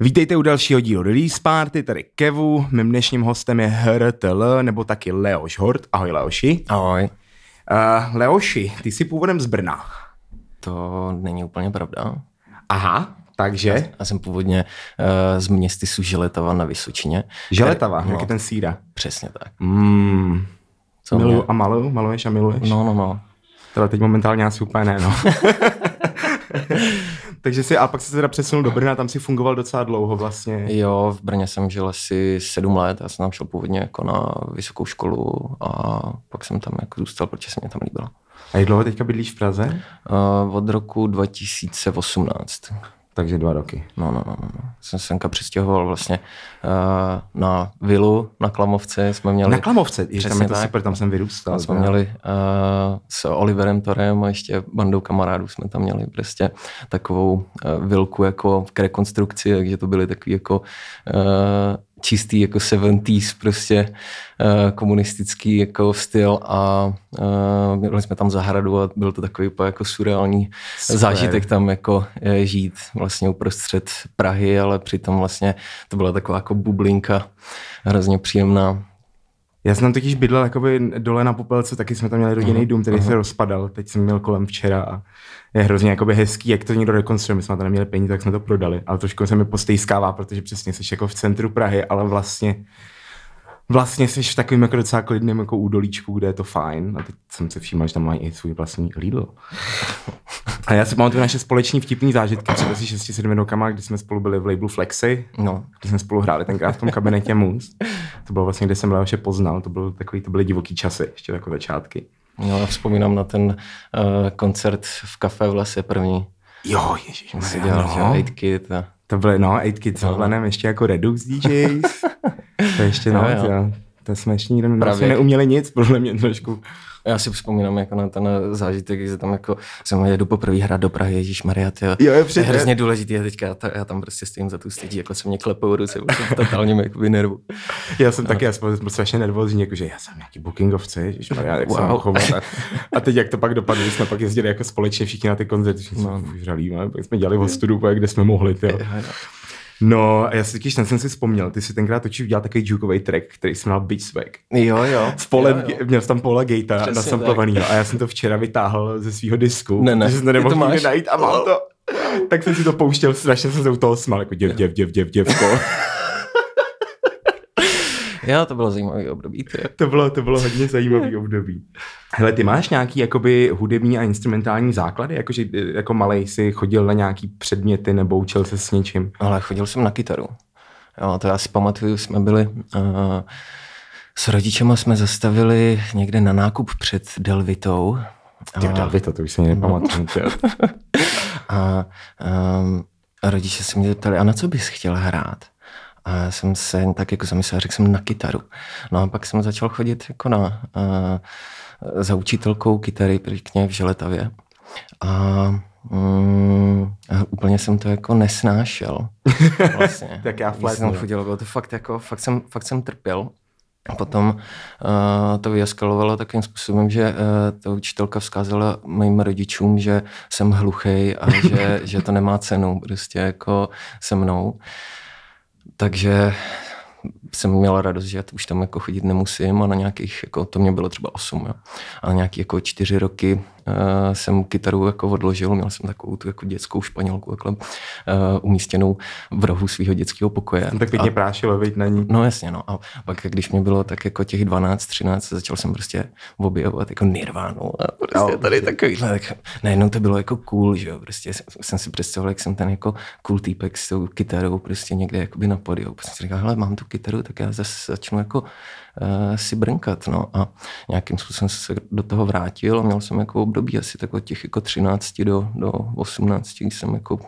Vítejte u dalšího dílu Release Party, tady Kevu. Mým dnešním hostem je HRTL, nebo taky Leoš Hort. Ahoj Leoši. Ahoj. Uh, Leoši, ty jsi původem z Brna. To není úplně pravda. Aha, takže? Já jsem původně uh, z městy Želetava na Vysočině. Želetava, no, jak je ten síra. Přesně tak. Mm. Co Miluju mě? a maluju, maluješ a miluješ? No, no, no. Tohle teď momentálně asi úplně ne, no. Takže si, a pak se teda přesunul do Brna, tam si fungoval docela dlouho vlastně. Jo, v Brně jsem žil asi sedm let, já jsem tam šel původně jako na vysokou školu a pak jsem tam jako zůstal, protože se mě tam líbilo. A jak dlouho teďka bydlíš v Praze? Uh, od roku 2018 takže dva roky. No, no, no, no. Jsem senka přestěhoval vlastně uh, na vilu na Klamovce. Jsme měli, na Klamovce? Ještě tam je to tak. super, tam jsem vyrůstal. Jsme tak. měli uh, s Oliverem Torem a ještě bandou kamarádů jsme tam měli prostě takovou uh, vilku jako k rekonstrukci, takže to byly takový jako uh, čistý jako 70s prostě uh, komunistický jako styl a uh, měli jsme tam zahradu a byl to takový jako surreální Super. zážitek tam jako je, žít vlastně uprostřed Prahy, ale přitom vlastně to byla taková jako bublinka hrozně příjemná. Já jsem tam totiž bydlel jakoby dole na Popelce, taky jsme tam měli rodinný dům, který uh-huh. se rozpadal. Teď jsem měl kolem včera a je hrozně jakoby hezký, jak to někdo rekonstruuje. My jsme tam neměli peníze, tak jsme to prodali. Ale trošku se mi postejskává, protože přesně jsi jako v centru Prahy, ale vlastně vlastně jsi v takovým jako docela klidným jako údolíčku, kde je to fajn. A teď jsem se všímal, že tam mají i svůj vlastní Lidl. A já si pamatuju naše společní vtipný zážitky před asi 6-7 rokama, kdy jsme spolu byli v labelu Flexy, no. kdy jsme spolu hráli tenkrát v tom kabinetě Mus. To bylo vlastně, kde jsem Leoše poznal, to, byl takový, to byly divoký časy, ještě jako začátky. No, já vzpomínám na ten uh, koncert v kafe v lese první. Jo, ježiš, si dělal, no. že 8 Kid a... To byly, no, 8 Kid no. s ještě jako Redux DJs. to ještě, no, no jo. To, to jsme ještě nikdo vlastně neuměli nic, podle mě trošku. Já si vzpomínám jako na ten zážitek, že tam jako jsem jedu poprvé hrát do Prahy, Ježíš Maria, tyjo. Jo, je, je hrozně důležitý a teďka já, ta, já, tam prostě stojím za tu stedí, jako se mě klepou ruce, totálně mě jakoby nervu. Já jsem a... taky, já jsem byl strašně nervózní, jakože já jsem nějaký bookingovce, Ježíš Maria, jak wow. jsem chovat. A, a, teď jak to pak dopadlo, jsme pak jezdili jako společně všichni na ty koncerty, všichni no. jsme žralí, pak jsme dělali v studu, kde jsme mohli, tyjo. No, a já si taky, ten jsem si vzpomněl, ty si tenkrát točil dělal takový jukový track, který jsem měl Beach Swag. Jo, jo. S Polem, jo, jo. měl jsem tam Paula Gatea nasamplovaný a já jsem to včera vytáhl ze svého disku, ne, ne, protože jsem to nemohl najít a mám to. Tak jsem si to pouštěl, strašně jsem se u toho smál, jako děv, děv, děv, děv, děvko. Jo, to bylo zajímavý období. Tě. To bylo, to bylo hodně zajímavý období. Hele, ty máš nějaký jakoby hudební a instrumentální základy? Jakože jako malej si chodil na nějaký předměty nebo učil se s něčím? Ale chodil jsem na kytaru. Jo, to já si pamatuju, jsme byli... Uh, s rodičema jsme zastavili někde na nákup před Delvitou. Ty Delvita, to už se nepamatuju. a um, rodiče se mě zeptali, a na co bys chtěl hrát? A já jsem se tak jako zamyslel, řekl jsem na kytaru. No a pak jsem začal chodit jako na, uh, za učitelkou kytary pěkně v Želetavě. A Mm, úplně jsem to jako nesnášel. Vlastně. tak já flat, jsem chodil, bylo to fakt jako, fakt jsem, fakt jsem trpěl. A potom uh, to vyaskalovalo takým způsobem, že uh, ta učitelka vzkázala mým rodičům, že jsem hluchý a že, že to nemá cenu prostě jako se mnou. Takže jsem měl radost, že už tam jako chodit nemusím a na nějakých, jako to mě bylo třeba 8, jo. a na nějaký jako čtyři roky uh, jsem kytaru jako odložil, měl jsem takovou tu jako dětskou španělku takhle, uh, umístěnou v rohu svého dětského pokoje. Tak pěkně a, prášilo, veď na ní. No jasně, no. A pak, když mě bylo tak jako těch 12, 13, začal jsem prostě objevovat jako nirvánu a prostě no, tady takovýhle, tak najednou to bylo jako cool, že jo, prostě jsem si představoval, jak jsem ten jako cool týpek s tou kytarou prostě někde jakoby na podiu. Prostě si říkal, hele, mám tu kytaru, tak já zase začnu jako si brnkat, no a nějakým způsobem se do toho vrátil a měl jsem jako období asi tak od těch jako 13 do, do 18, kdy jsem jako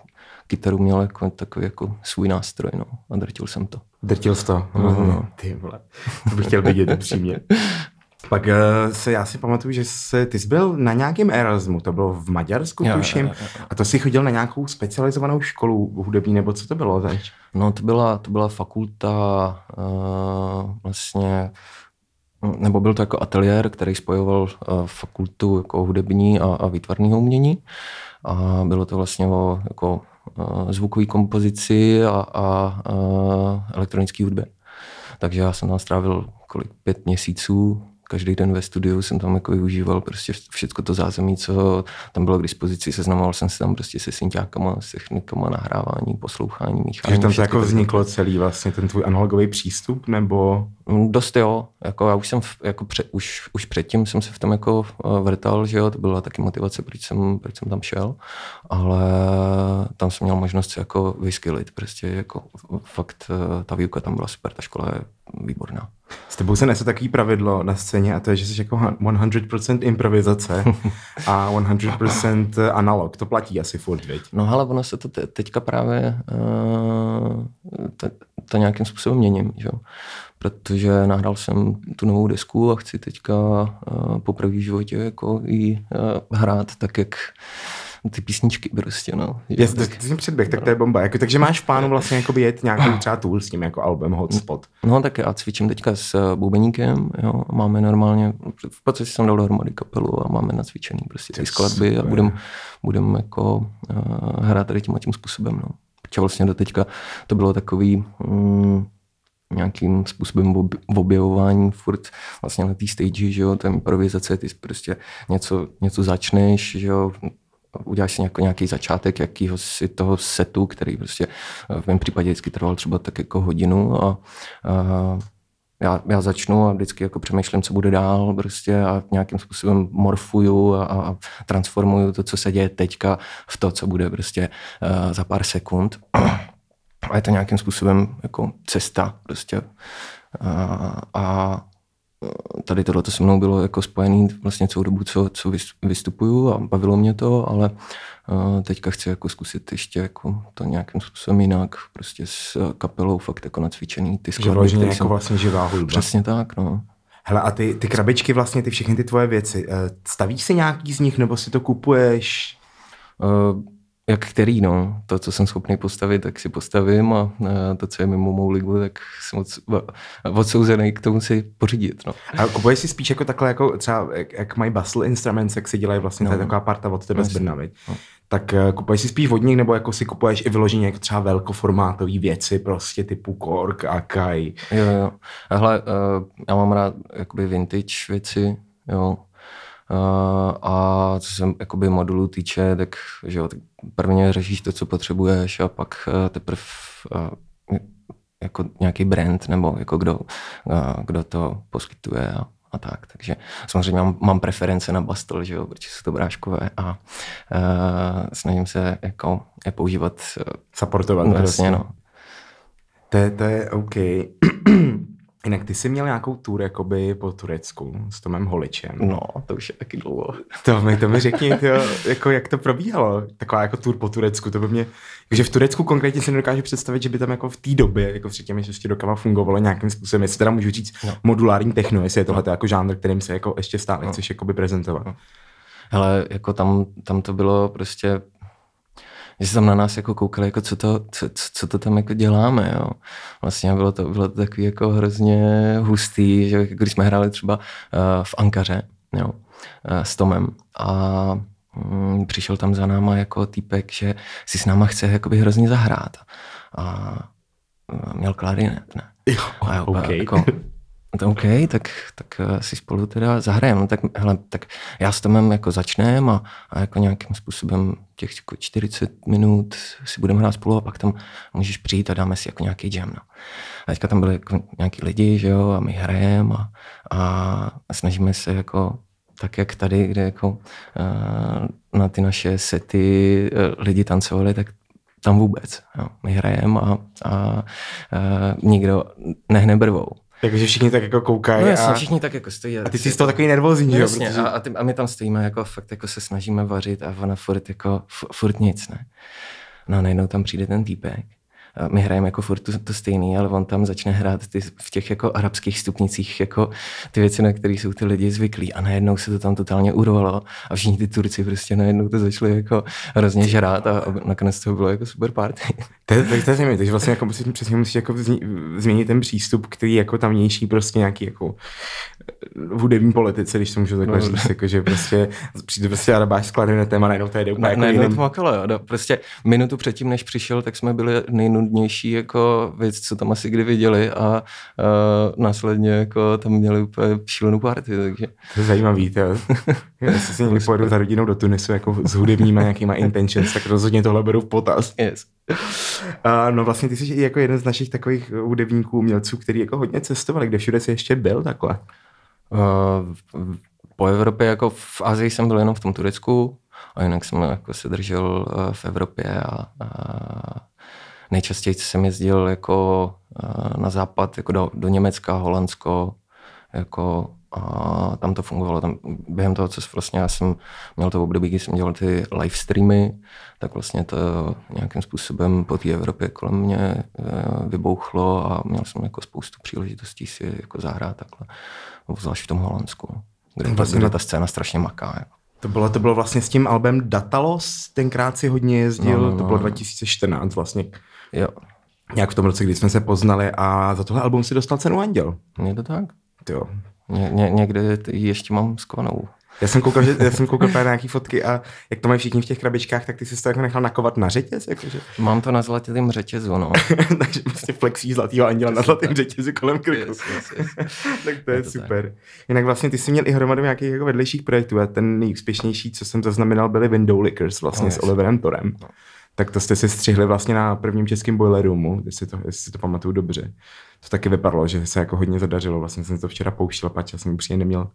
kytaru měl jako takový jako svůj nástroj, no a drtil jsem to. Drtil jsi to? Mm-hmm. No, ty vole, to bych chtěl vidět upřímně. Pak uh, se, já si pamatuju, že se, ty jsi byl na nějakém Erasmu, to bylo v Maďarsku, jo, tuším, jo, jo, jo. a to si chodil na nějakou specializovanou školu hudební, nebo co to bylo zač? No to byla, to byla fakulta uh, vlastně nebo byl to jako ateliér, který spojoval uh, fakultu jako hudební a, a výtvarného umění. A bylo to vlastně o jako uh, zvukové kompozici a, a uh, elektronické hudbě. Takže já jsem tam strávil kolik, pět měsíců, každý den ve studiu jsem tam jako využíval prostě všechno to zázemí, co tam bylo k dispozici, seznamoval jsem se tam prostě se synťákama, s technikama, nahrávání, poslouchání, míchání. Takže tam to jako vzniklo celý vlastně ten tvůj analogový přístup, nebo? Mm, dost jo, jako já už jsem, v, jako před, už, už předtím jsem se v tom jako eh, vrtal, že jo, to byla taky motivace, proč jsem, proč jsem tam šel, ale tam jsem měl možnost se jako vyskylit, prostě jako fakt eh, ta výuka tam byla super, ta škola je výborná. S tebou se nese takový pravidlo na scéně a to je, že jsi jako 100% improvizace a 100% analog. To platí asi furt, viď? No ale ono se to te- teďka právě uh, to, to nějakým způsobem měním, že? Protože nahrál jsem tu novou desku a chci teďka uh, po první životě jako i uh, hrát tak, jak ty písničky prostě, no. Yes, tak, to jsem předběh, tak to je bomba. Jako, takže máš v plánu vlastně jako jet nějaký třeba tool s tím jako album Hotspot. No tak já cvičím teďka s eh, bubeníkem, jo, máme normálně, v podstatě jsem dal dohromady kapelu a máme nacvičený prostě ty skladby a budem, budem jako uh, hrát tady tím a tím způsobem, no. Protože vlastně do teďka to bylo takový, mm, nějakým způsobem objevování furt vlastně na té stage, že jo, ta improvizace, ty prostě něco, něco začneš, že jo, uděláš si nějaký, nějaký začátek jakýho si toho setu, který prostě v mém případě vždycky trval třeba tak jako hodinu a, a já, já začnu a vždycky jako přemýšlím, co bude dál prostě a nějakým způsobem morfuju a, a transformuju to, co se děje teďka v to, co bude prostě uh, za pár sekund. A je to nějakým způsobem jako cesta prostě. A, a tady tohle se mnou bylo jako spojený vlastně celou dobu, co, co vystupuju a bavilo mě to, ale teďka chci jako zkusit ještě jako to nějakým způsobem jinak, prostě s kapelou fakt jako nacvičený ty skladby. Že jako jsem... vlastně živá hudba. Přesně tak, no. Hele, a ty, ty krabičky vlastně, ty všechny ty tvoje věci, eh, stavíš si nějaký z nich, nebo si to kupuješ? Uh, jak který, no. To, co jsem schopný postavit, tak si postavím a to, co je mimo mou ligu, tak jsem moc odsouzený k tomu si pořídit, no. A kupuješ si spíš jako takhle, jako třeba, jak, jak mají Bustle Instruments, jak si dělají vlastně no. taková parta od tebe z Brna, no. Tak uh, kupuješ si spíš vodník, nebo jako si kupuješ i vyloženě jako třeba velkoformátové věci, prostě typu Kork, Akai. Jo, jo. Hele, uh, já mám rád jakoby vintage věci, jo. Uh, a co se jakoby modulu týče, tak, že jo, tak prvně řešíš to, co potřebuješ a pak uh, teprve uh, jako nějaký brand nebo jako kdo, uh, kdo to poskytuje a, a tak. Takže samozřejmě mám, mám preference na Bastel, že jo, protože jsou to bráškové a uh, snažím se jako je používat. Uh, Supportovat. Vlastně, no. To, to je OK. Jinak ty jsi měl nějakou tour jakoby po Turecku s Tomem Holičem. No, to už je taky dlouho. To mi, to mi řekni, tyjo, jako jak to probíhalo, taková jako tour po Turecku, to by mě, že v Turecku konkrétně si nedokážu představit, že by tam jako v té době, jako před těmi šesti rokama fungovalo nějakým způsobem, jestli teda můžu říct no. modulární techno, jestli je tohle no. jako žánr, kterým se jako ještě stále no. chceš jakoby prezentovat. No. Hele, jako tam, tam to bylo prostě že se tam na nás jako koukali, jako co to, co, co to tam jako děláme, jo. Vlastně bylo to, bylo to takový jako hrozně hustý, že když jsme hráli třeba uh, v Ankaře, jo, uh, s Tomem a um, přišel tam za náma jako týpek, že si s náma chce jakoby hrozně zahrát a uh, měl klarinet, ne. Jo, a jo, okay. jako, OK, tak, tak eh, si spolu teda zahrajeme. No tak, hele, tak já s Tomem jako začnem a, a jako nějakým způsobem těch jako 40 minut si budeme hrát spolu a pak tam můžeš přijít a dáme si jako nějaký jam. No. A teďka tam byly jako nějaký lidi, že jo, a my hrajeme a, a snažíme se jako tak jak tady, kde jako uh, na ty naše sety uh, lidi tancovali, tak tam vůbec. Jo. My hrajeme a, a uh, nikdo nehne brvou. Takže všichni tak jako koukají. No jasně, a... všichni tak jako stojí. A, ty jsi z toho takový nervózní, no, jo? Jasně, protože... a, a, ty, a, my tam stojíme jako fakt jako se snažíme vařit a ona furt jako, furt nic, ne. No a najednou tam přijde ten týpek my hrajeme jako furt to, to stejný, ale on tam začne hrát ty, v těch jako arabských stupnicích jako ty věci, na které jsou ty lidi zvyklí a najednou se to tam totálně urvalo a všichni ty Turci prostě najednou to začali jako hrozně žrát a, a nakonec to bylo jako super party. To je, to je takže vlastně jako musíš, přesně musíš jako změnit ten přístup, který jako tamnější prostě nějaký jako v hudební politice, když to můžu takhle no, říct, jako, že prostě přijde prostě arabáš s klarinetem a najednou to jde úplně ne, jako jiným. to makalo, jo. No, Prostě minutu předtím, než přišel, tak jsme byli nejnudnější jako věc, co tam asi kdy viděli a uh, následně jako tam měli úplně šílenou party, takže. To je zajímavý, to Jestli si někdy pojedu za rodinou do Tunisu jako s hudebníma nějakýma intentions, tak rozhodně tohle beru v potaz. Yes. Uh, no vlastně ty jsi i jako jeden z našich takových hudebníků, umělců, který jako hodně cestovali, kde všude jsi ještě byl takhle. Uh, po Evropě, jako v Azii jsem byl jenom v tom Turecku a jinak jsem jako se držel uh, v Evropě a, a nejčastěji jsem jezdil jako uh, na západ, jako do, do Německa, Holandsko, jako a tam to fungovalo. Tam, během toho, co vlastně já jsem měl to období, kdy jsem dělal ty live streamy, tak vlastně to nějakým způsobem po té Evropě kolem mě eh, vybouchlo a měl jsem jako spoustu příležitostí si jako zahrát takhle, zvlášť v tom Holandsku, kde, vlastně, kde ta scéna strašně maká. Jako. To bylo, to bylo vlastně s tím albem Datalos, tenkrát si hodně jezdil, no, no, no. to bylo 2014 vlastně. Jo. Nějak v tom roce, kdy jsme se poznali a za tohle album si dostal cenu Anděl. Je to tak? Jo, Ně, ně, někde ji ještě mám skovanou. Já jsem koukal, že, já jsem koukal na nějaký fotky a jak to mají všichni v těch krabičkách, tak ty jsi to jako nechal nakovat na řetěz? Jakože. Mám to na zlatém řetězu, no. Takže prostě flexí zlatýho anděla na zlatém řetězu kolem krku. Yes, yes, yes. tak to je, je to super. Tak. Jinak vlastně ty jsi měl i hromadu nějakých jako vedlejších projektů a ten nejúspěšnější, co jsem zaznamenal, byly Window Lickers vlastně no, s Oliverem Torem. No. Tak to jste si střihli vlastně na prvním českém Boiler Roomu, jestli, to, jestli si to pamatuju dobře to taky vypadalo, že se jako hodně zadařilo. Vlastně jsem to včera pouštěl, pač já jsem upřímně neměl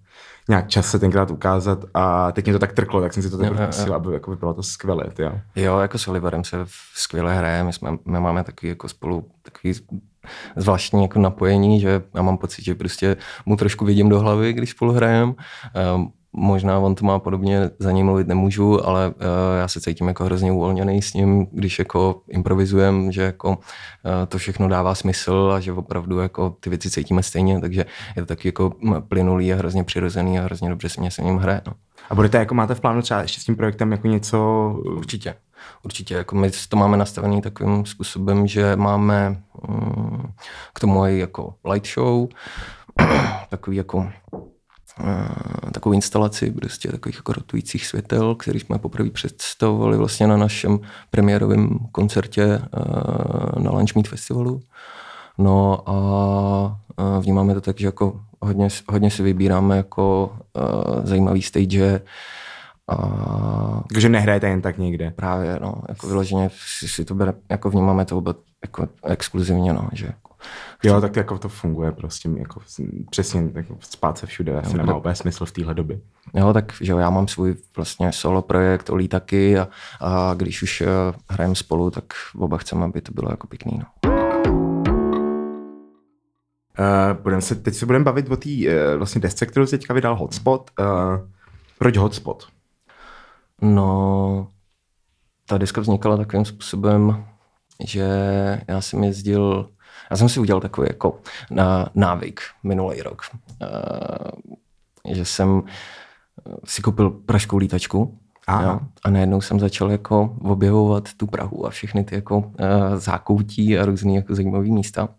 nějak čas se tenkrát ukázat a teď mě to tak trklo, tak jsem si to tak pustil, aby jako vypadalo to skvěle. Jo. jo, jako s Oliverem se skvěle hraje, my, jsme, my máme takový jako spolu takový zvláštní jako napojení, že já mám pocit, že prostě mu trošku vidím do hlavy, když spolu hrajeme. Um, možná on to má podobně, za ním mluvit nemůžu, ale uh, já se cítím jako hrozně uvolněný s ním, když jako improvizujem, že jako uh, to všechno dává smysl a že opravdu jako ty věci cítíme stejně, takže je to taky jako plynulý a hrozně přirozený a hrozně dobře se mě s ním hraje. No. A budete jako máte v plánu třeba ještě s tím projektem jako něco? Určitě. Určitě, jako my to máme nastavený takovým způsobem, že máme um, k tomu i jako light show, takový jako takovou instalaci prostě takových jako rotujících světel, který jsme poprvé představovali vlastně na našem premiérovém koncertě eh, na Lunch Meet Festivalu. No a eh, vnímáme to tak, že jako hodně, hodně si vybíráme jako zajímavý stage, a... Takže nehrajete jen tak někde. Právě, no, jako vyloženě si, to bere, jako vnímáme to jako exkluzivně, no, že Jo, tak jako to funguje prostě, jako přesně jako spát se všude, asi nemá úplně smysl v téhle době. Jo, tak že jo, já mám svůj vlastně solo projekt, Olí taky a, a když už uh, hrajeme spolu, tak oba chceme, aby to bylo jako pěkný. No. Uh, budem se, teď se budeme bavit o té uh, vlastně desce, kterou teďka vydal Hotspot. Uh, proč Hotspot? No, ta deska vznikala takovým způsobem, že já jsem jezdil já jsem si udělal takový jako návyk minulý rok, že jsem si koupil pražskou lítačku Jo? A najednou jsem začal jako objevovat tu Prahu a všechny ty jako uh, zákoutí a různé jako zajímavé místa.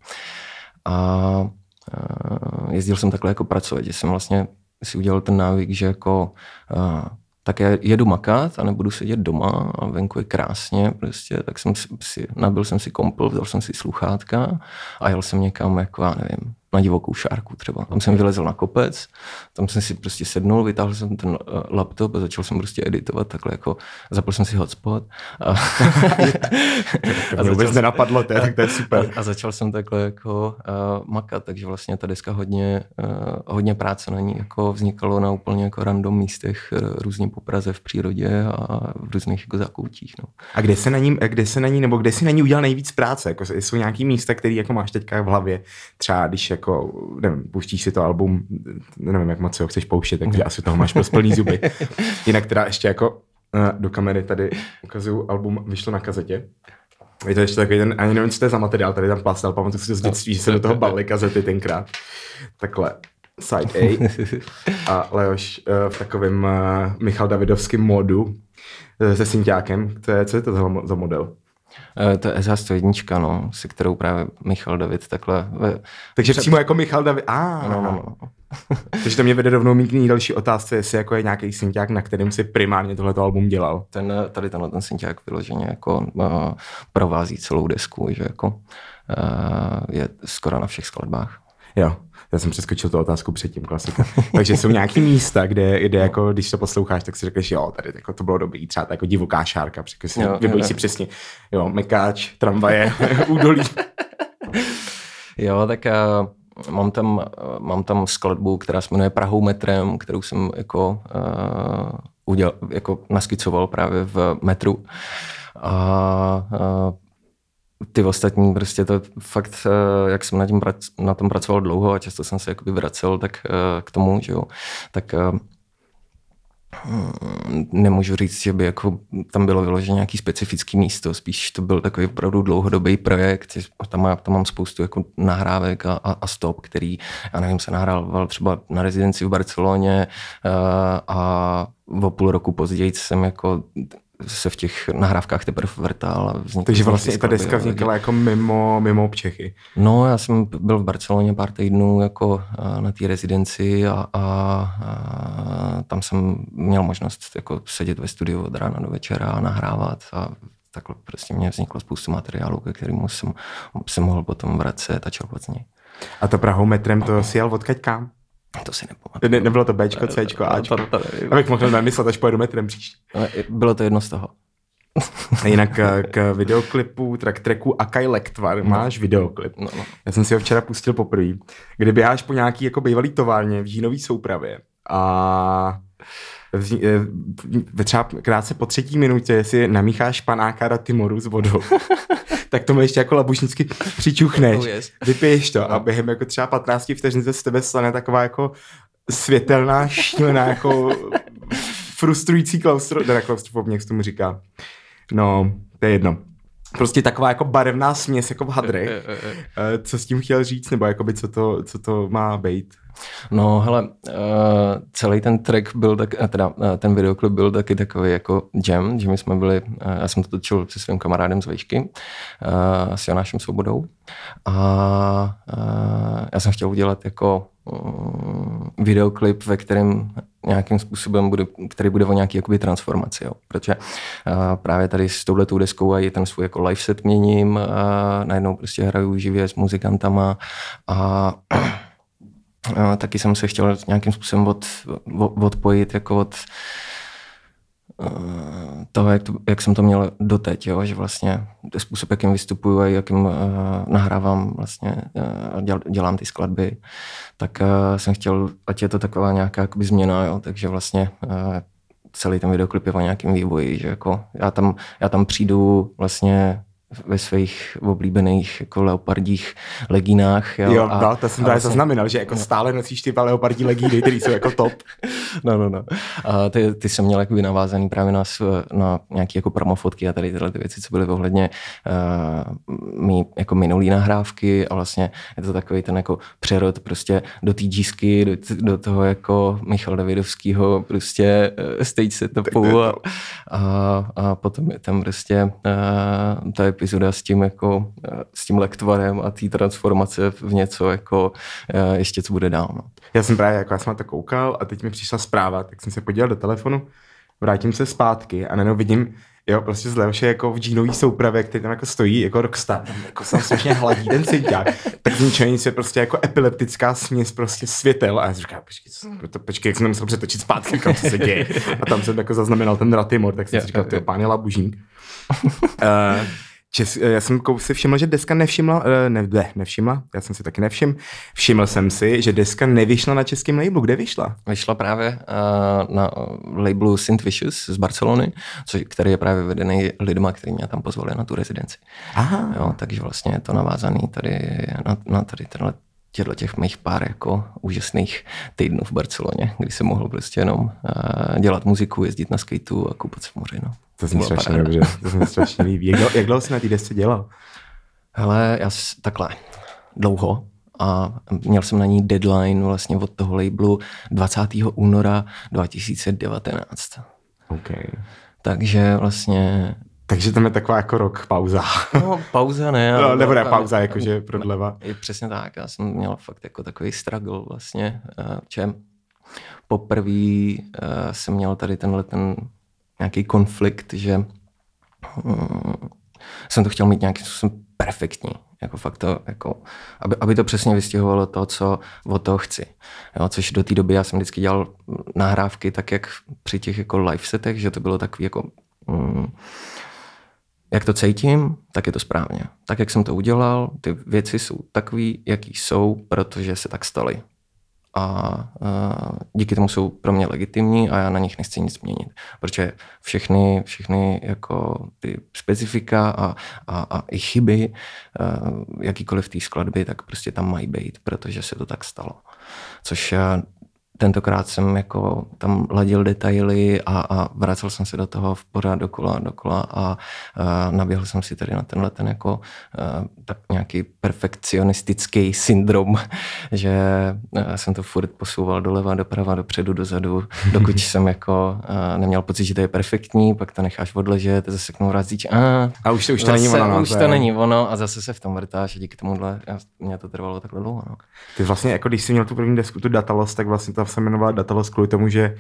A uh, jezdil jsem takhle jako pracovat, že jsem vlastně si udělal ten návyk, že jako uh, tak já jedu makat a nebudu sedět doma a venku je krásně prostě, tak jsem si, nabil jsem si kompl, vzal jsem si sluchátka a jel jsem někam, jako já nevím, na divokou šárku třeba. Tam jsem vylezl na kopec, tam jsem si prostě sednul, vytáhl jsem ten uh, laptop a začal jsem prostě editovat takhle jako, zapl jsem si hotspot. A, a mě vůbec nenapadlo, to je, tak to je super. A, a začal jsem takhle jako uh, makat, takže vlastně ta deska hodně, uh, hodně práce na ní jako vznikalo na úplně jako random místech uh, různě po Praze v přírodě a v různých jako zákoutích. No. A kde se na ní, kde se na ní, nebo kde si na ní udělal nejvíc práce? Jako, jsou nějaký místa, které jako máš teďka v hlavě, třeba když jako, nevím, puštíš si to album, nevím, jak moc ho chceš pouštět, takže asi toho máš prostě plný zuby. Jinak teda ještě jako eh, do kamery tady ukazuju album, vyšlo na kazetě. Je to ještě takový ten, ani nevím, co to je za materiál, tady tam plastal, pamatuju si z dětství, že se do toho balili kazety tenkrát. Takhle, side A. A Leoš uh, v takovém uh, Michal Davidovském modu se Sinťákem. To je, co je to za model? Uh, to je S101, no, se kterou právě Michal David takhle... Ve... Takže Před... přímo jako Michal David, a ah. No, no, no. Takže to mě vede rovnou mít k další otázce, jestli jako je nějaký synťák, na kterém si primárně tohleto album dělal. Ten, tady tenhle ten synťák vyloženě jako uh, provází celou desku, že jako uh, je skoro na všech skladbách. Jo, já jsem přeskočil tu otázku předtím, klasika. Takže jsou nějaký místa, kde, kde jako, když to posloucháš, tak si řekneš, jo, tady jako to bylo dobrý, třeba jako divoká šárka, si vybojí si přesně, jo, mekáč, tramvaje, údolí. jo, tak uh, mám tam, mám tam skladbu, která se jmenuje Prahou metrem, kterou jsem jako, uh, udělal, jako naskicoval právě v metru. A uh, ty ostatní, prostě to fakt, uh, jak jsem na, tím, na tom pracoval dlouho a často jsem se jakoby vracel tak uh, k tomu, že jo, tak uh, Hmm, nemůžu říct, že by jako tam bylo vyložené nějaký specifický místo, spíš to byl takový opravdu dlouhodobý projekt, tam, má, tam mám spoustu jako nahrávek a, a, a stop, který, já nevím, se nahrával třeba na rezidenci v Barceloně a, eh, a o půl roku později jsem jako se v těch nahrávkách teprve vrtal. Takže vlastně ta deska vznikla jako mimo, mimo Čechy. No, já jsem byl v Barceloně pár týdnů jako na té rezidenci a, a, a, tam jsem měl možnost jako sedět ve studiu od rána do večera a nahrávat a takhle prostě mě vzniklo spoustu materiálů, ke kterým jsem se mohl potom vracet a čerpat z něj. A to Prahou metrem to si jel odkaď kam? To si nepamatuju. Ne, nebylo to Bčko, Cčko, Ačko. To, to, to Abych mohl namyslet, až pojedu metrem příště. Bylo to jedno z toho. A jinak k, k videoklipu, track tracku Akai Lektvar, no. máš videoklip. No, no. Já jsem si ho včera pustil poprvé, kdy běháš po nějaký jako bývalý továrně v Žínový soupravě a třeba krátce po třetí minutě si namícháš panáka do Timoru s vodou. tak tomu ještě jako labušnicky přičuchneš, oh yes. vypiješ to no. a během jako třeba 15 vteřin se z tebe stane taková jako světelná, šílená, jako frustrující klaustro, teda klaustrofobně, jak se tomu říká. No, to je jedno. Prostě taková jako barevná směs jako v hadrech. Eh, eh, eh, co s tím chtěl říct, nebo jakoby co to, co to má být? No hele, uh, celý ten track byl tak, teda uh, ten videoklip byl taky takový jako jam, že my jsme byli, uh, já jsem to točil se svým kamarádem z Vejšky, uh, s Janášem Svobodou a uh, já jsem chtěl udělat jako videoklip, ve kterém nějakým způsobem bude, který bude o nějaký jakoby transformaci, jo. protože uh, právě tady s touhletou deskou a je ten svůj jako live set měním, uh, najednou prostě hraju živě s muzikantama a taky jsem se chtěl nějakým způsobem od, odpojit jako od eh, toho, jak, to, jak jsem to měl doteď, jo? že vlastně to způsob, jakým vystupuju a jakým uh, nahrávám vlastně, uh, děl, dělám ty skladby, tak uh, jsem chtěl, ať je to taková nějaká jakoby změna, jo? takže vlastně uh, celý ten videoklip je o nějakém vývoji, že jako já tam, já tam přijdu vlastně ve svých oblíbených jako leopardích legínách. Jo, jo a, no, to jsem právě vlastně, zaznamenal, že jako no. stále nosíš ty leopardí legíny, které jsou jako top. no, no, no. A ty, ty jsem měl jakoby navázaný právě na, na nějaké jako promofotky a tady tyhle ty věci, co byly ohledně uh, mý jako minulý nahrávky a vlastně je to takový ten jako přerod prostě do té džísky, do, do toho jako Michal Davidovského prostě uh, stage setupu a, a, a potom je tam prostě uh, to je epizoda s tím, jako, eh, s tím lektvarem a té transformace v něco, jako, eh, ještě co bude dál. No. Já jsem právě, jako já jsem na to koukal a teď mi přišla zpráva, tak jsem se podíval do telefonu, vrátím se zpátky a najednou vidím, jo, prostě z Leoše jako v džínový soupravě, který tam jako stojí, jako rockstar, tam jako jsem strašně hladí ten cíťák, tak z ničeho nic je prostě jako epileptická směs prostě světel a já jsem říkal, počkej, to, počkej, jak jsem musel přetočit zpátky, kam co se děje. A tam jsem jako zaznamenal ten Ratimor, tak jsem si říkal, to je pán je labužník. uh, Čes, já jsem si všiml, že deska nevšimla, eh, ne, ne, nevšimla, já jsem si taky nevšiml, všiml jsem si, že deska nevyšla na českém labelu. Kde vyšla? Vyšla právě uh, na labelu Synth Vicious z Barcelony, což, který je právě vedený lidma, kteří mě tam pozvali na tu rezidenci. Aha. Jo, takže vlastně je to navázaný tady na, na tady tenhle těchto těch mých pár jako úžasných týdnů v Barceloně, kdy jsem mohl prostě jenom uh, dělat muziku, jezdit na skateu a koupat se v moři. No. To zní strašně dobře, to se mi strašně líbí. Jak, jak dlouho jsi na té desce dělal? Hele, já takhle, dlouho, a měl jsem na ní deadline vlastně od toho labelu 20. února 2019. Okay. Takže vlastně... Takže tam je taková jako rok pauza. No, pauza ne. No, nebo ne, pauza, jakože prodleva. Je přesně tak, já jsem měl fakt jako takový struggle vlastně, že poprvé eh, jsem měl tady tenhle ten nějaký konflikt, že mm, jsem to chtěl mít nějakým způsobem perfektní. Jako fakt to, jako, aby, aby to přesně vystihovalo to, co od toho chci. Jo, což do té doby já jsem vždycky dělal nahrávky tak, jak při těch jako live setech, že to bylo takový jako... Mm, jak to cítím, tak je to správně. Tak, jak jsem to udělal, ty věci jsou takový, jaký jsou, protože se tak staly a, a díky tomu jsou pro mě legitimní a já na nich nechci nic měnit. Protože všechny, všechny jako ty specifika a, a, a i chyby, jakýkoliv té skladby, tak prostě tam mají být, protože se to tak stalo. Což tentokrát jsem jako tam ladil detaily a, a vracel jsem se do toho v pořád dokola, dokola a, a naběhl jsem si tady na tenhle ten jako a, tak nějaký perfekcionistický syndrom, že jsem to furt posouval doleva, doprava, dopředu, dozadu, dokud jsem jako a, neměl pocit, že to je perfektní, pak to necháš odležet, zase k tomu říct, a, a už to, už to zase, není ono. No, už to, není ono a zase se v tom vrtáš a díky tomuhle mě to trvalo takhle dlouho. No. Ty vlastně, jako když jsi měl tu první desku, tu Datalos, tak vlastně to se jmenovala Datalos kvůli tomu, že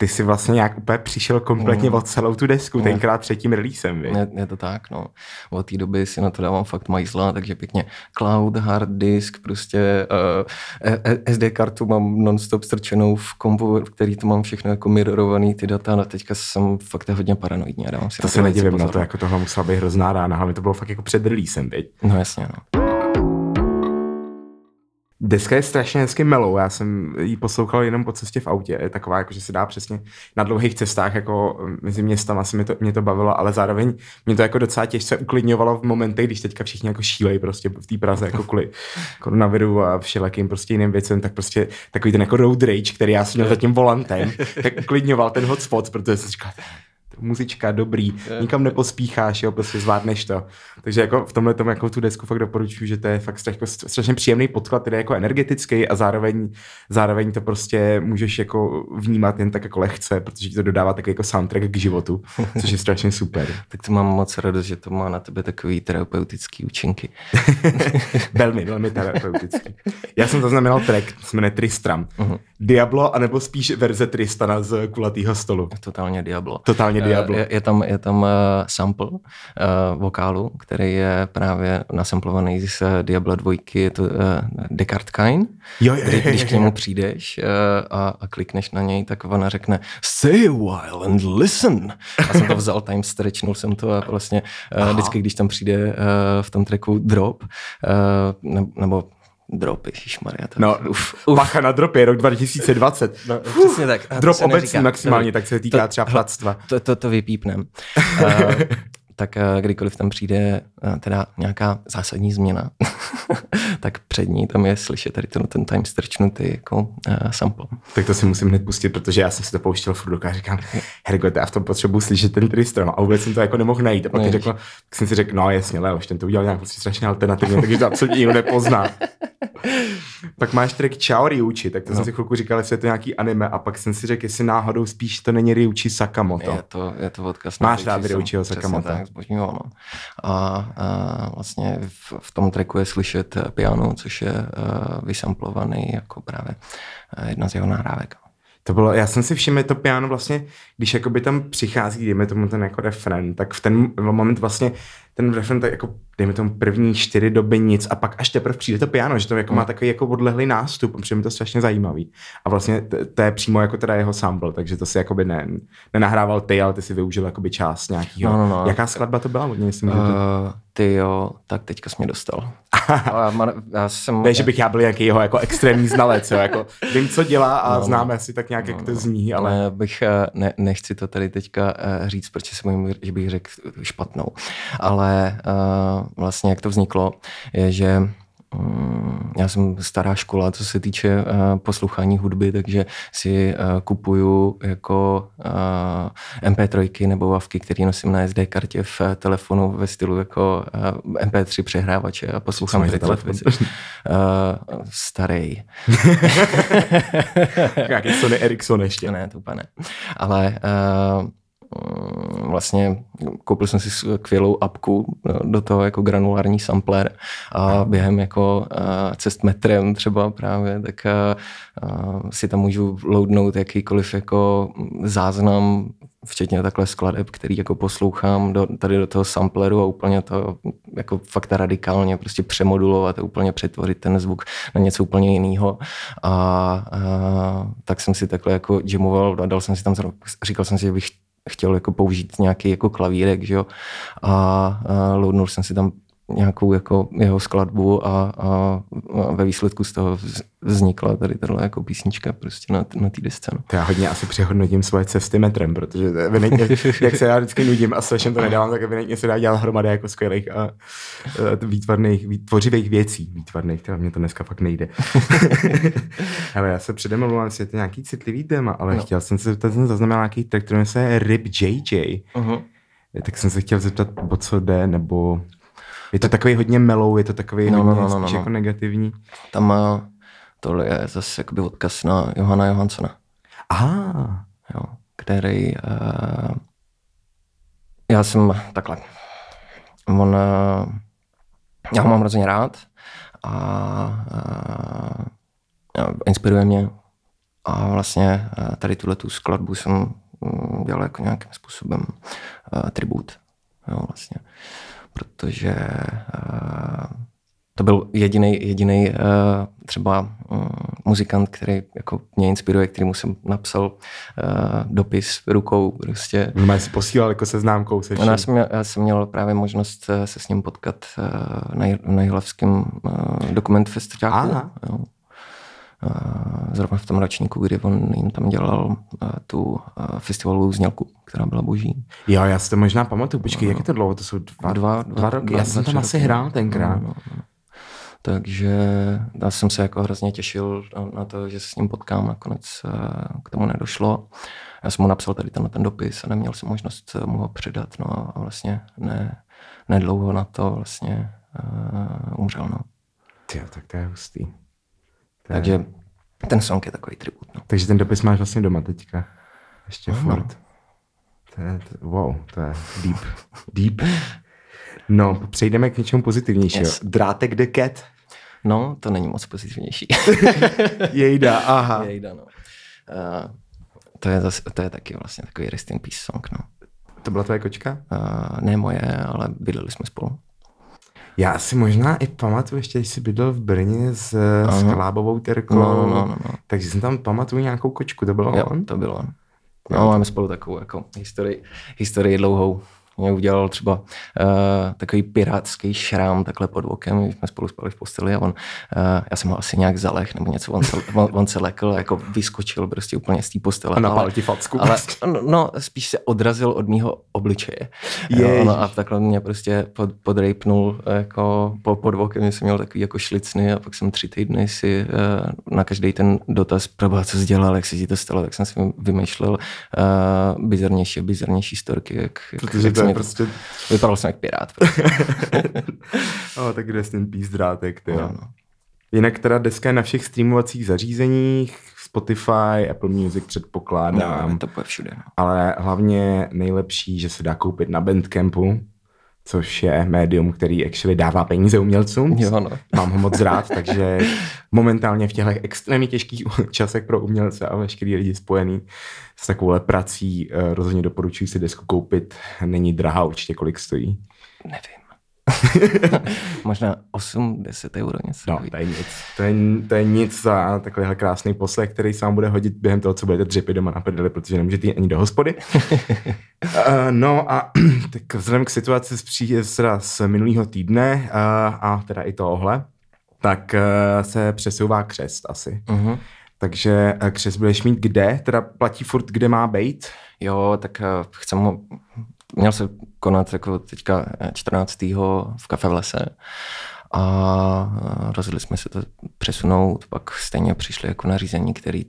ty si vlastně nějak úplně přišel kompletně mm. od celou tu desku, mm. tenkrát třetím releasem. Je, je, to tak, no. Od té doby si na to dávám fakt majzla, takže pěkně cloud, hard disk, prostě uh, SD kartu mám non-stop strčenou v kompu, v který to mám všechno jako mirrorovaný ty data, no teďka jsem fakt hodně paranoidní a dávám si To se nedivím na to, jako tohle musela být hrozná rána, hlavně to bylo fakt jako před releasem, viď? No jasně, no. Deska je strašně hezky melou, já jsem ji poslouchal jenom po cestě v autě, je taková, jako, že se dá přesně na dlouhých cestách, jako mezi městama asi mě to, mě to bavilo, ale zároveň mě to jako docela těžce uklidňovalo v momentech, když teďka všichni jako šílejí prostě v té Praze, jako kvůli koronaviru a všelakým prostě jiným věcem, tak prostě takový ten jako road rage, který já jsem měl za tím volantem, tak uklidňoval ten hotspot, protože jsem říkal, muzička, dobrý, nikam nepospícháš, jo, prostě zvládneš to. Takže jako v tomhle tomu jako tu desku fakt doporučuji, že to je fakt strašně, strašně příjemný podklad, který je jako energetický a zároveň, zároveň to prostě můžeš jako vnímat jen tak jako lehce, protože ti to dodává takový jako soundtrack k životu, což je strašně super. tak to mám moc radost, že to má na tebe takový terapeutický účinky. velmi, velmi terapeutický. Já jsem zaznamenal track, se jmenuje Tristram. Uh-huh. Diablo, anebo spíš verze Tristana z kulatého stolu. Totálně Diablo. Totálně Diablo. Je, je tam, je tam uh, sample uh, vokálu, který je právě nasamplovaný z Diablo 2, je to uh, Descartes Kine. Jo, jo, kdy, když k němu přijdeš uh, a, a klikneš na něj, tak ona řekne Stay a while and listen. A jsem to vzal, time stretchnul jsem to a vlastně uh, vždycky, když tam přijde uh, v tom tracku drop, uh, nebo Drop, ježišmarja. No, uf, uf. Bacha na drop je rok 2020. No, přesně tak. Drop obecně maximálně, tak se týká to, třeba platstva. To, to, to vypípnem. uh, tak uh, kdykoliv tam přijde uh, teda nějaká zásadní změna, tak před ní tam je slyšet tady ten, ten time strčnutý jako uh, sample. Tak to si musím hned pustit, protože já jsem si to pouštěl furt a říkám, Hergot, já v tom potřebuji slyšet ten Tristan a vůbec jsem to jako nemohl najít. A pak no, řekl, tak jsem si řekl, no jasně, Leoš, ten to udělal nějak prostě strašně alternativně, takže to absolutně nikdo nepozná. pak máš track Chao Ryuchi, tak to no. jsem si chvilku říkal, jestli je to nějaký anime a pak jsem si řekl, jestli náhodou spíš to není Ryuchi Sakamoto. Je to, je to odkaz Máš rád Ryuchiho Sakamoto. Tak, zbožňoval. No. A, a vlastně v, v tom tracku je slyšet piano, což je uh, vysamplovaný jako právě uh, jedna z jeho nahrávek. To bylo, já jsem si všiml, to piano vlastně, když jakoby tam přichází, dejme tomu ten jako refren, tak v ten moment vlastně ten refren tak jako, dejme tomu první čtyři doby nic a pak až teprve přijde to piano, že to jako má mm. takový jako odlehlý nástup, protože mi to strašně zajímavý. A vlastně to je přímo jako teda jeho sample, takže to si jakoby ne, nenahrával ty, ale ty si využil jakoby část nějakýho. No, no, no. Jaká skladba to byla? Hodně, uh, ty jo, tak teďka jsi mě dostal. já, já jsem... Ne, že bych já byl nějaký jeho jako extrémní znalec, jo, jako vím, co dělá a no, známe si tak nějak, no, jak to no. zní, ale... Ne, bych, eh, ne, nechci to tady teďka uh, říct, protože se bojím, že bych řekl špatnou, ale uh, vlastně jak to vzniklo, je, že mm, já jsem stará škola, co se týče uh, poslouchání hudby, takže si uh, kupuju jako uh, MP3 nebo wavky, které nosím na SD kartě v telefonu ve stylu jako uh, MP3 přehrávače a poslouchám telefon. Uh, starý. Jaký Sony Ericsson ještě. Ne, to úplně ne. Ale uh, vlastně koupil jsem si skvělou apku do toho jako granulární sampler a během jako cest metrem třeba právě, tak si tam můžu loadnout jakýkoliv jako záznam včetně takhle skladeb, který jako poslouchám do, tady do toho sampleru a úplně to jako fakt radikálně prostě přemodulovat a úplně přetvořit ten zvuk na něco úplně jiného. A, a tak jsem si takhle jako jamoval a dal jsem si tam, říkal jsem si, že bych chtěl jako použít nějaký jako klavírek, že jo, a, a loadnul jsem si tam nějakou jako jeho skladbu a, a, a ve výsledku z toho vznikla tady tahle jako písnička prostě na, na té desce. No. Já hodně asi přehodnotím svoje cesty metrem, protože evidentně, jak se já vždycky nudím a strašně to nedávám, tak evidentně se dá dělat hromady jako skvělých a, a výtvarných, tvořivých věcí. Výtvarných, teda mě to dneska fakt nejde. ale já se předem mluvám, jestli je to nějaký citlivý téma, ale no. chtěl jsem se zeptat, jsem zaznamenal nějaký track, který se Rip JJ. Uh-huh. Tak jsem se chtěl zeptat, o co jde, nebo je to takový hodně melou, je to takový no, hodně no, no, no, no. jako negativní. Tam má, tohle je zase jakoby odkaz na Johana Johansona. Aha. Jo, který, uh, já jsem takhle, on, uh, já ho mám hrozně rád a uh, inspiruje mě a vlastně uh, tady tuhle tu skladbu jsem um, dělal jako nějakým způsobem uh, tribut. Jo, vlastně. Uh, protože uh, to byl jediný jediný uh, třeba um, muzikant, který jako mě inspiruje, kterýmu jsem napsal uh, dopis rukou prostě. No, si posílal jako seznámkou se no, já, jsem měl, já jsem měl právě možnost se s ním potkat uh, na, na Jihlavském uh, dokument festivalu. Zrovna v tom ročníku, kdy on jim tam dělal tu festivalovou znělku, která byla boží. Jo, já si to možná pamatuju. Počkej, no. jak je to dlouho? To jsou dva, dva, dva, dva roky. Dva, já jsem tam asi hrál tenkrát. No, no, no. Takže já jsem se jako hrozně těšil na to, že se s ním potkám. Nakonec k tomu nedošlo. Já jsem mu napsal tady ten, ten dopis a neměl jsem možnost mu ho předat. No a vlastně ne, nedlouho na to vlastně uh, umřel. No. Tyjo, tak to je hustý. Takže ten song je takový tribut. No. Takže ten dopis máš vlastně doma teďka. Ještě no, furt. To je, to, wow, to je deep. deep. No, přejdeme k něčemu pozitivnějšímu. Yes. Drátek the cat. No, to není moc pozitivnější. Jejda, aha. Jejda, no. Uh, to, je zase, to je taky vlastně takový rest in peace song, no. To byla tvoje kočka? Uh, ne moje, ale bydleli jsme spolu. Já si možná i pamatuju, ještě když jsi bydlel v Brně s, s Klábovou Terkou, no, no, no, no. takže jsem tam pamatuju nějakou kočku, to bylo jo, on? to bylo on. No, máme spolu takovou jako historii, historii dlouhou mě udělal třeba uh, takový pirátský šrám takhle pod okem, když jsme spolu spali v posteli a on, uh, já jsem ho asi nějak zalech nebo něco, on se, on, on se lekl a jako vyskočil prostě úplně z té postele. A napal ti facku. Ale, prostě. no, no, spíš se odrazil od mýho obličeje. No, a takhle mě prostě pod, podrejpnul jako po, pod okem, jsem měl takový jako šlicny a pak jsem tři týdny si uh, na každý ten dotaz, proba, co jsi dělal, jak se ti to stalo, tak jsem si vymýšlel uh, bizarnější bizarnější storky, jak, Protože jak to je prostě... Vypadal jsem jak pirát. Prostě. oh, tak kde ten pís drátek, ty no, no. Jinak teda deska je na všech streamovacích zařízeních, Spotify, Apple Music předpokládám. No, to bude všude. No. Ale hlavně nejlepší, že se dá koupit na Bandcampu, což je médium, který actually dává peníze umělcům. Jo, no. Mám ho moc rád, takže momentálně v těchto extrémně těžkých časech pro umělce a veškerý lidi spojený s takovou prací eh, rozhodně doporučuji si desku koupit. Není drahá, určitě kolik stojí. Nevím. Možná 8-10 euro něco. No, to je nic. To je, to je nic za takovýhle krásný poslech, který se vám bude hodit během toho, co budete dřepit doma na prdeli, protože nemůžete jít ani do hospody. uh, no a tak vzhledem k situaci z, pří, z minulého týdne uh, a teda i tohle, tak uh, se přesouvá křest asi. Uh-huh. Takže křest budeš mít kde? Teda platí furt, kde má být? Jo, tak uh, chcem ho měl se konat jako teďka 14. v kafe v lese a rozhodli jsme se to přesunout, pak stejně přišli jako nařízení, který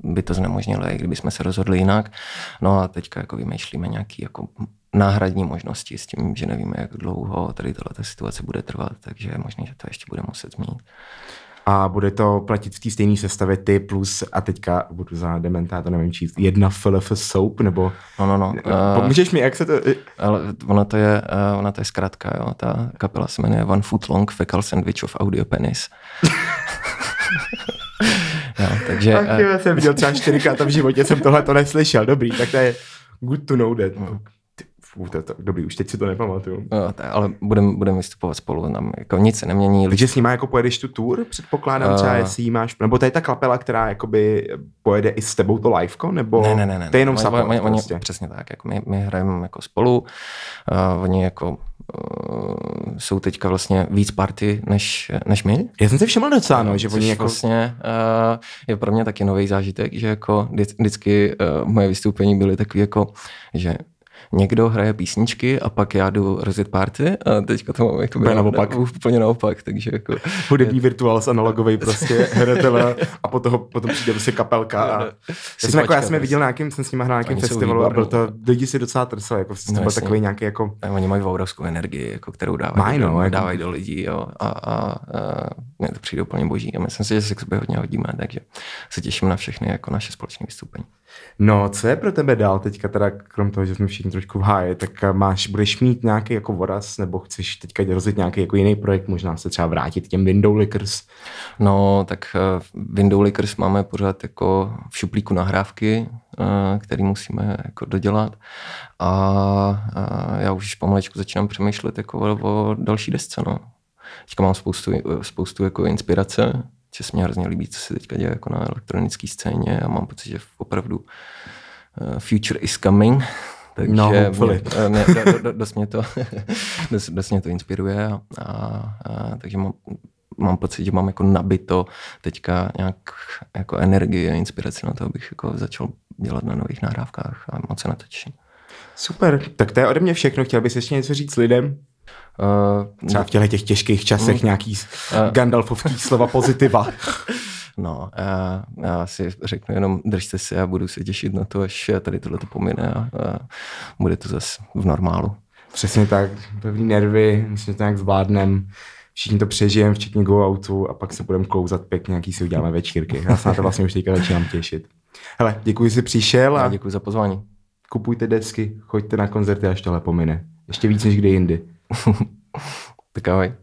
by to znemožnilo, i kdyby jsme se rozhodli jinak. No a teďka jako vymýšlíme nějaký jako náhradní možnosti s tím, že nevíme, jak dlouho tady tato situace bude trvat, takže je možné, že to ještě bude muset změnit a bude to platit v té stejné sestavě ty plus, a teďka budu za dementa, to nevím číst, jedna FLF soap, nebo... No, no, no. Pomůžeš mi, jak se to... Ale ona to je, uh, ona to je zkrátka, jo. Ta kapela se jmenuje One Foot Long Fecal Sandwich of Audio Penis. jo, takže... Ach, jo, jsem viděl třeba čtyřikrát v životě, jsem tohle to neslyšel. Dobrý, tak to je good to know that. Mm. Uf, to, to, dobrý, už teď si to nepamatuju. No, ale budeme budem vystupovat spolu, tam jako nic se nemění. Takže s nima jako pojedeš tu tour, předpokládám třeba, uh, jestli jí máš, nebo to je ta kapela, která jakoby pojede i s tebou to liveko, nebo ne, ne, ne, ne, to je jenom support, oni, oni, prostě. Přesně tak, jako my, my hrajeme jako spolu, uh, oni jako uh, jsou teďka vlastně víc party než, než my. Já jsem si všiml docela, no, že oni jako... vlastně uh, je pro mě taky nový zážitek, že jako vždycky uh, moje vystoupení byly takový jako, že někdo hraje písničky a pak já jdu rozjet party a teďka to mám jako naopak. Na, úplně naopak, takže jako... Hudební virtuál s analogový prostě hratel a potom, potom přijde prostě kapelka a... já jsem, jako, já jsem je viděl na nějakým, jsem s nimi hrál nějakým festivalu a byl to, lidi si docela trsali, jako no, to byl takový nějaký jako... A oni mají obrovskou energii, jako, kterou dávají, Maj, no, do, jako... dávají do lidí jo, a, a, a, mě to přijde úplně boží a myslím si, že se k sobě hodně hodíme, takže se těším na všechny jako naše společné vystoupení. No, co je pro tebe dál teďka, teda krom toho, že jsme všichni trošku v háji, tak eh, máš, budeš mít nějaký jako voraz, nebo chceš teďka rozjet nějaký jako jiný projekt, možná se třeba vrátit těm Window Lickers? No, tak uh, Window Lickers máme pořád jako v šuplíku nahrávky, uh, který musíme jako dodělat a uh, já už pomalečku začínám přemýšlet jako o, o další desce, no. Teďka mám spoustu, spoustu jako inspirace, že se mě hrozně líbí, co se teďka děje jako na elektronické scéně a mám pocit, že opravdu uh, future is coming. Takže no, mě, eh, mě, do, do, dost, mě to, dost, dost mě to inspiruje a, a, a takže mám, mám pocit, že mám jako nabito teďka nějak jako energii a inspiraci na to, abych jako začal dělat na nových nahrávkách a moc se na to těším. Super, tak to je ode mě všechno. Chtěl bys ještě něco říct lidem? Uh, Třeba v těchto těch těžkých časech uh, nějaký uh, Gandalfovský slova pozitiva. No, já, já si řeknu jenom držte se a budu se těšit na to, až tady tohle to pomine a, a bude to zase v normálu. Přesně tak, pevný nervy, myslím, že to nějak zvládnem, všichni to přežijeme, včetně go outu a pak se budeme klouzat pěkně, nějaký si uděláme večírky. Já se na to vlastně už teďka začínám těšit. Hele, děkuji, že jsi přišel a děkuji za pozvání. Kupujte desky, choďte na koncerty, až tohle pomine. Ještě víc než kdy jindy. Такава е.